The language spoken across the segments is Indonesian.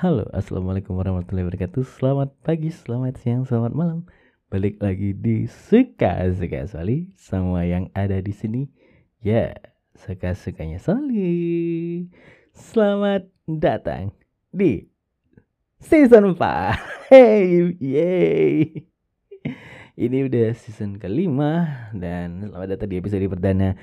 Halo, assalamualaikum warahmatullahi wabarakatuh. Selamat pagi, selamat siang, selamat malam. Balik lagi di suka suka Soli. Semua yang ada di sini, ya suka sukanya Soli. Selamat datang di season 4 Hey, yay. Ini udah season kelima dan selamat datang di episode perdana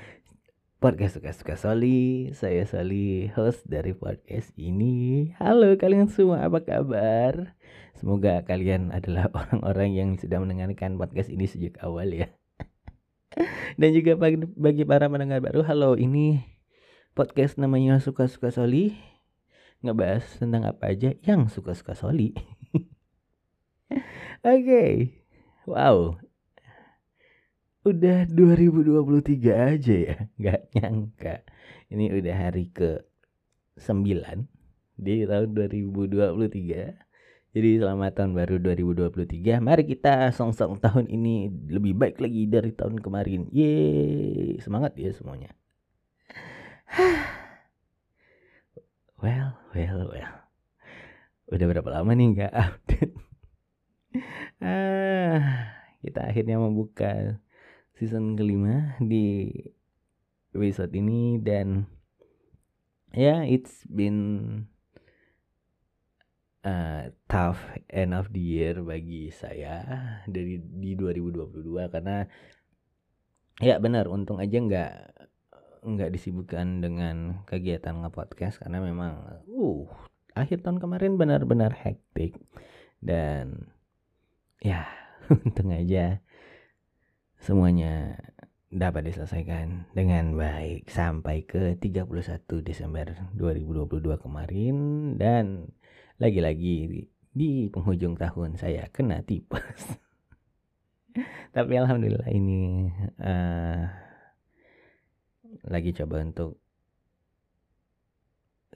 podcast suka-suka Soli. Saya Soli, host dari podcast ini. Halo kalian semua, apa kabar? Semoga kalian adalah orang-orang yang sudah mendengarkan podcast ini sejak awal ya. Dan juga bagi, para pendengar baru, halo ini podcast namanya Suka-Suka Soli. Ngebahas tentang apa aja yang suka-suka Soli. Oke, okay. wow, udah 2023 aja ya nggak nyangka. Ini udah hari ke 9 di tahun 2023 jadi selamat tahun baru 2023 mari kita song-song tahun ini lebih baik lagi dari tahun kemarin. Yeay semangat ya semuanya. Well well well. Udah berapa lama nih nggak update? Ah kita akhirnya membuka season kelima di episode ini dan ya yeah, it's been uh, tough end of the year bagi saya dari di 2022 karena ya benar untung aja nggak nggak disibukkan dengan kegiatan ngepodcast karena memang uh akhir tahun kemarin benar-benar hektik dan ya untung aja semuanya dapat diselesaikan dengan baik sampai ke 31 Desember 2022 kemarin. Dan lagi-lagi di penghujung tahun saya kena tipes. Tapi alhamdulillah ini uh, lagi coba untuk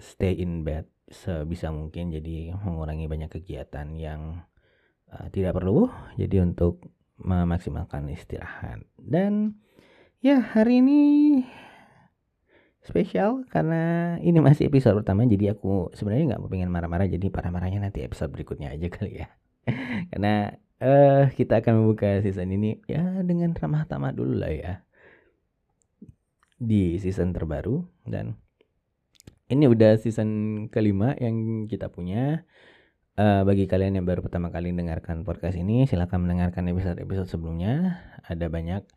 stay in bed sebisa mungkin. Jadi mengurangi banyak kegiatan yang uh, tidak perlu. Jadi untuk memaksimalkan istirahat. Dan ya hari ini spesial karena ini masih episode pertama jadi aku sebenarnya nggak pengen marah-marah jadi parah-marahnya nanti episode berikutnya aja kali ya. karena uh, kita akan membuka season ini ya dengan ramah tamah dulu lah ya di season terbaru dan ini udah season kelima yang kita punya Uh, bagi kalian yang baru pertama kali mendengarkan podcast ini, silahkan mendengarkan episode-episode sebelumnya. Ada banyak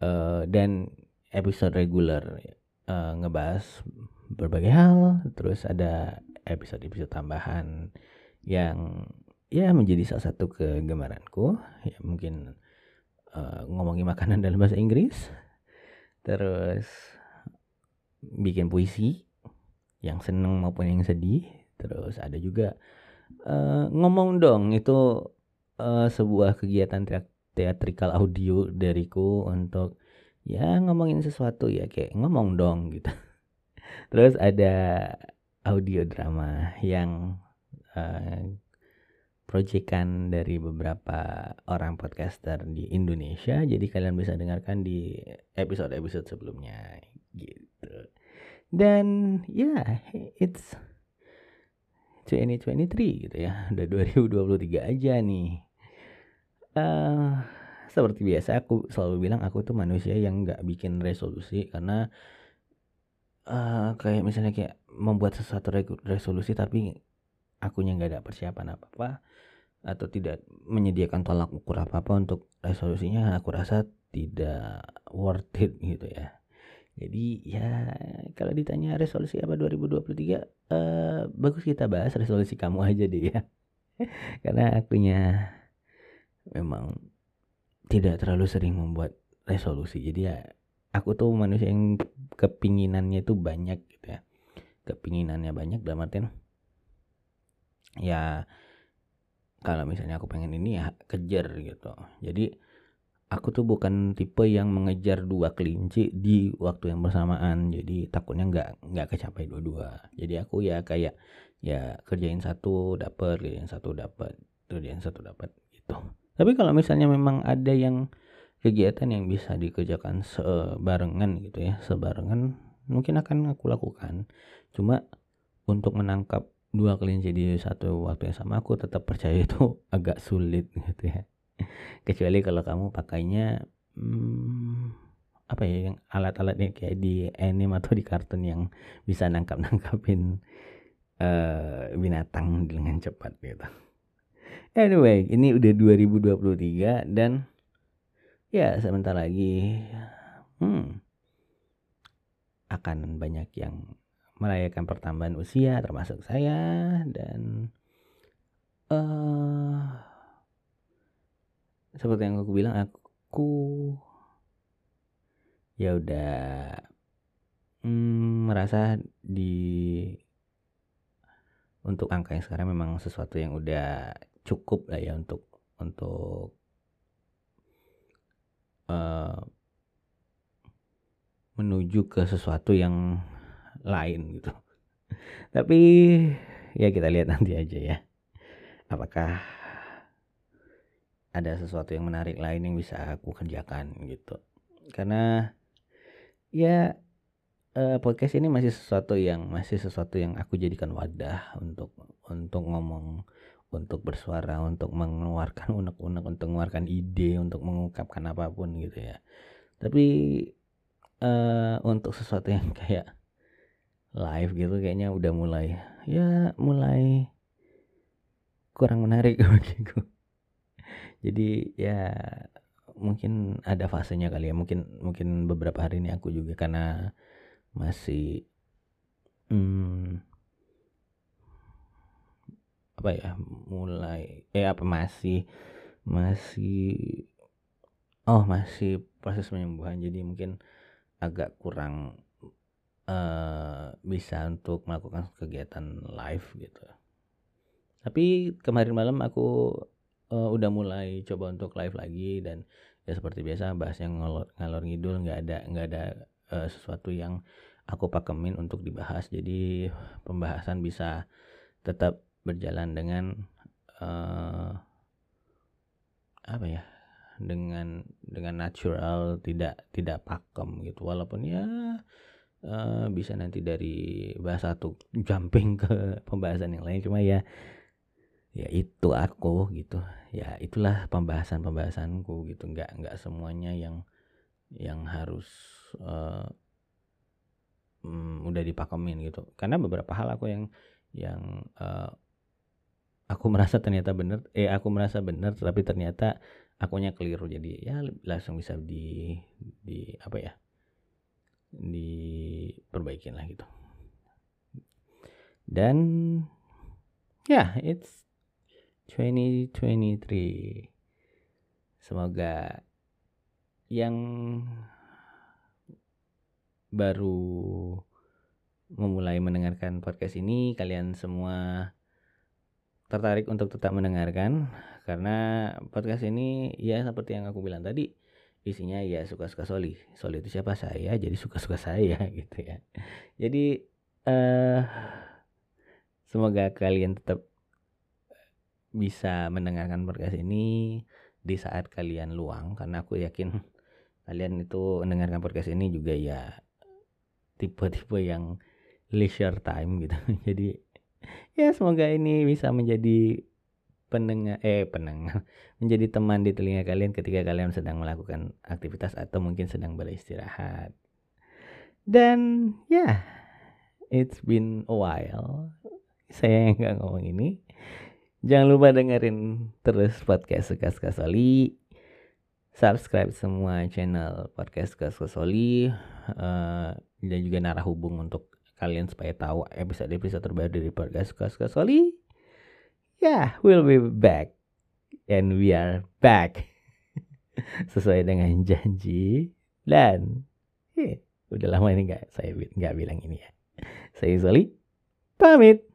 uh, dan episode reguler uh, ngebahas berbagai hal. Terus ada episode-episode tambahan yang ya menjadi salah satu kegemaranku. Ya mungkin uh, ngomongin makanan dalam bahasa Inggris. Terus bikin puisi yang seneng maupun yang sedih. Terus ada juga uh, ngomong dong itu uh, sebuah kegiatan teatrikal audio dariku untuk ya ngomongin sesuatu ya kayak ngomong dong gitu. Terus ada audio drama yang uh, proyekan dari beberapa orang podcaster di Indonesia jadi kalian bisa dengarkan di episode-episode sebelumnya gitu. Dan ya yeah, it's 2023 gitu ya. Udah 2023 aja nih. Uh, seperti biasa aku selalu bilang aku tuh manusia yang nggak bikin resolusi karena uh, kayak misalnya kayak membuat sesuatu resolusi tapi akunya nggak ada persiapan apa apa atau tidak menyediakan tolak ukur apa apa untuk resolusinya aku rasa tidak worth it gitu ya jadi ya kalau ditanya resolusi apa 2023 eh, bagus kita bahas resolusi kamu aja deh ya. Karena akunya memang tidak terlalu sering membuat resolusi. Jadi ya aku tuh manusia yang kepinginannya itu banyak gitu ya. Kepinginannya banyak dalam artian ya kalau misalnya aku pengen ini ya kejar gitu. Jadi aku tuh bukan tipe yang mengejar dua kelinci di waktu yang bersamaan. Jadi takutnya nggak nggak kecapai dua-dua. Jadi aku ya kayak ya kerjain satu dapat kerjain satu dapat kerjain satu dapat gitu. Tapi kalau misalnya memang ada yang kegiatan yang bisa dikerjakan sebarengan gitu ya sebarengan mungkin akan aku lakukan. Cuma untuk menangkap dua kelinci di satu waktu yang sama aku tetap percaya itu agak sulit gitu ya kecuali kalau kamu pakainya hmm, apa ya yang alat-alatnya kayak di anime atau di kartun yang bisa nangkap nangkapin uh, binatang dengan cepat gitu. Anyway ini udah 2023 dan ya sebentar lagi hmm, akan banyak yang merayakan pertambahan usia termasuk saya dan uh, seperti yang aku bilang aku ya udah hmm, merasa di untuk angka yang sekarang memang sesuatu yang udah cukup lah ya untuk untuk uh, menuju ke sesuatu yang lain gitu. Tapi ya kita lihat nanti aja ya. Apakah ada sesuatu yang menarik lain yang bisa aku kerjakan gitu. Karena ya uh, podcast ini masih sesuatu yang masih sesuatu yang aku jadikan wadah untuk untuk ngomong untuk bersuara untuk mengeluarkan unek-unek untuk mengeluarkan ide untuk mengungkapkan apa pun gitu ya tapi uh, untuk sesuatu yang kayak live gitu kayaknya udah mulai ya mulai kurang menarik bagiku jadi ya mungkin ada fasenya kali ya. Mungkin mungkin beberapa hari ini aku juga karena masih hmm, apa ya mulai eh apa masih masih oh masih proses penyembuhan. Jadi mungkin agak kurang uh, bisa untuk melakukan kegiatan live gitu. Tapi kemarin malam aku uh, udah mulai coba untuk live lagi dan ya seperti biasa bahas yang ngalor, ngalor ngidul nggak ada nggak ada uh, sesuatu yang aku pakemin untuk dibahas. Jadi pembahasan bisa tetap berjalan dengan uh, apa ya dengan dengan natural tidak tidak pakem gitu. Walaupun ya uh, bisa nanti dari bahasa satu jumping ke pembahasan yang lain. Cuma ya ya itu aku gitu. Ya itulah pembahasan pembahasanku gitu. Nggak nggak semuanya yang yang harus uh, um, udah dipakemin gitu. Karena beberapa hal aku yang yang uh, aku merasa ternyata benar eh aku merasa benar tapi ternyata akunya keliru. Jadi ya langsung bisa di di apa ya diperbaikin lah gitu. Dan ya yeah, it's 2023 semoga yang baru memulai mendengarkan podcast ini kalian semua tertarik untuk tetap mendengarkan karena podcast ini ya seperti yang aku bilang tadi isinya ya suka-suka Soli. Soli itu siapa saya jadi suka-suka saya gitu ya. Jadi uh, semoga kalian tetap bisa mendengarkan podcast ini di saat kalian luang karena aku yakin kalian itu mendengarkan podcast ini juga ya tipe-tipe yang leisure time gitu. Jadi ya semoga ini bisa menjadi pendengar eh pendengar menjadi teman di telinga kalian ketika kalian sedang melakukan aktivitas atau mungkin sedang beristirahat. Dan ya yeah, it's been a while. Saya yang nggak ngomong ini Jangan lupa dengerin terus podcast Suka-Suka Soli. Subscribe semua channel podcast Suka-Suka Soli. Uh, dan juga narah hubung untuk kalian supaya tahu episode-episode terbaru dari podcast Suka-Suka Soli. Yeah, we'll be back. And we are back. Sesuai dengan janji. Dan yeah, udah lama ini nggak saya nggak bilang ini ya. Saya Soli. Pamit.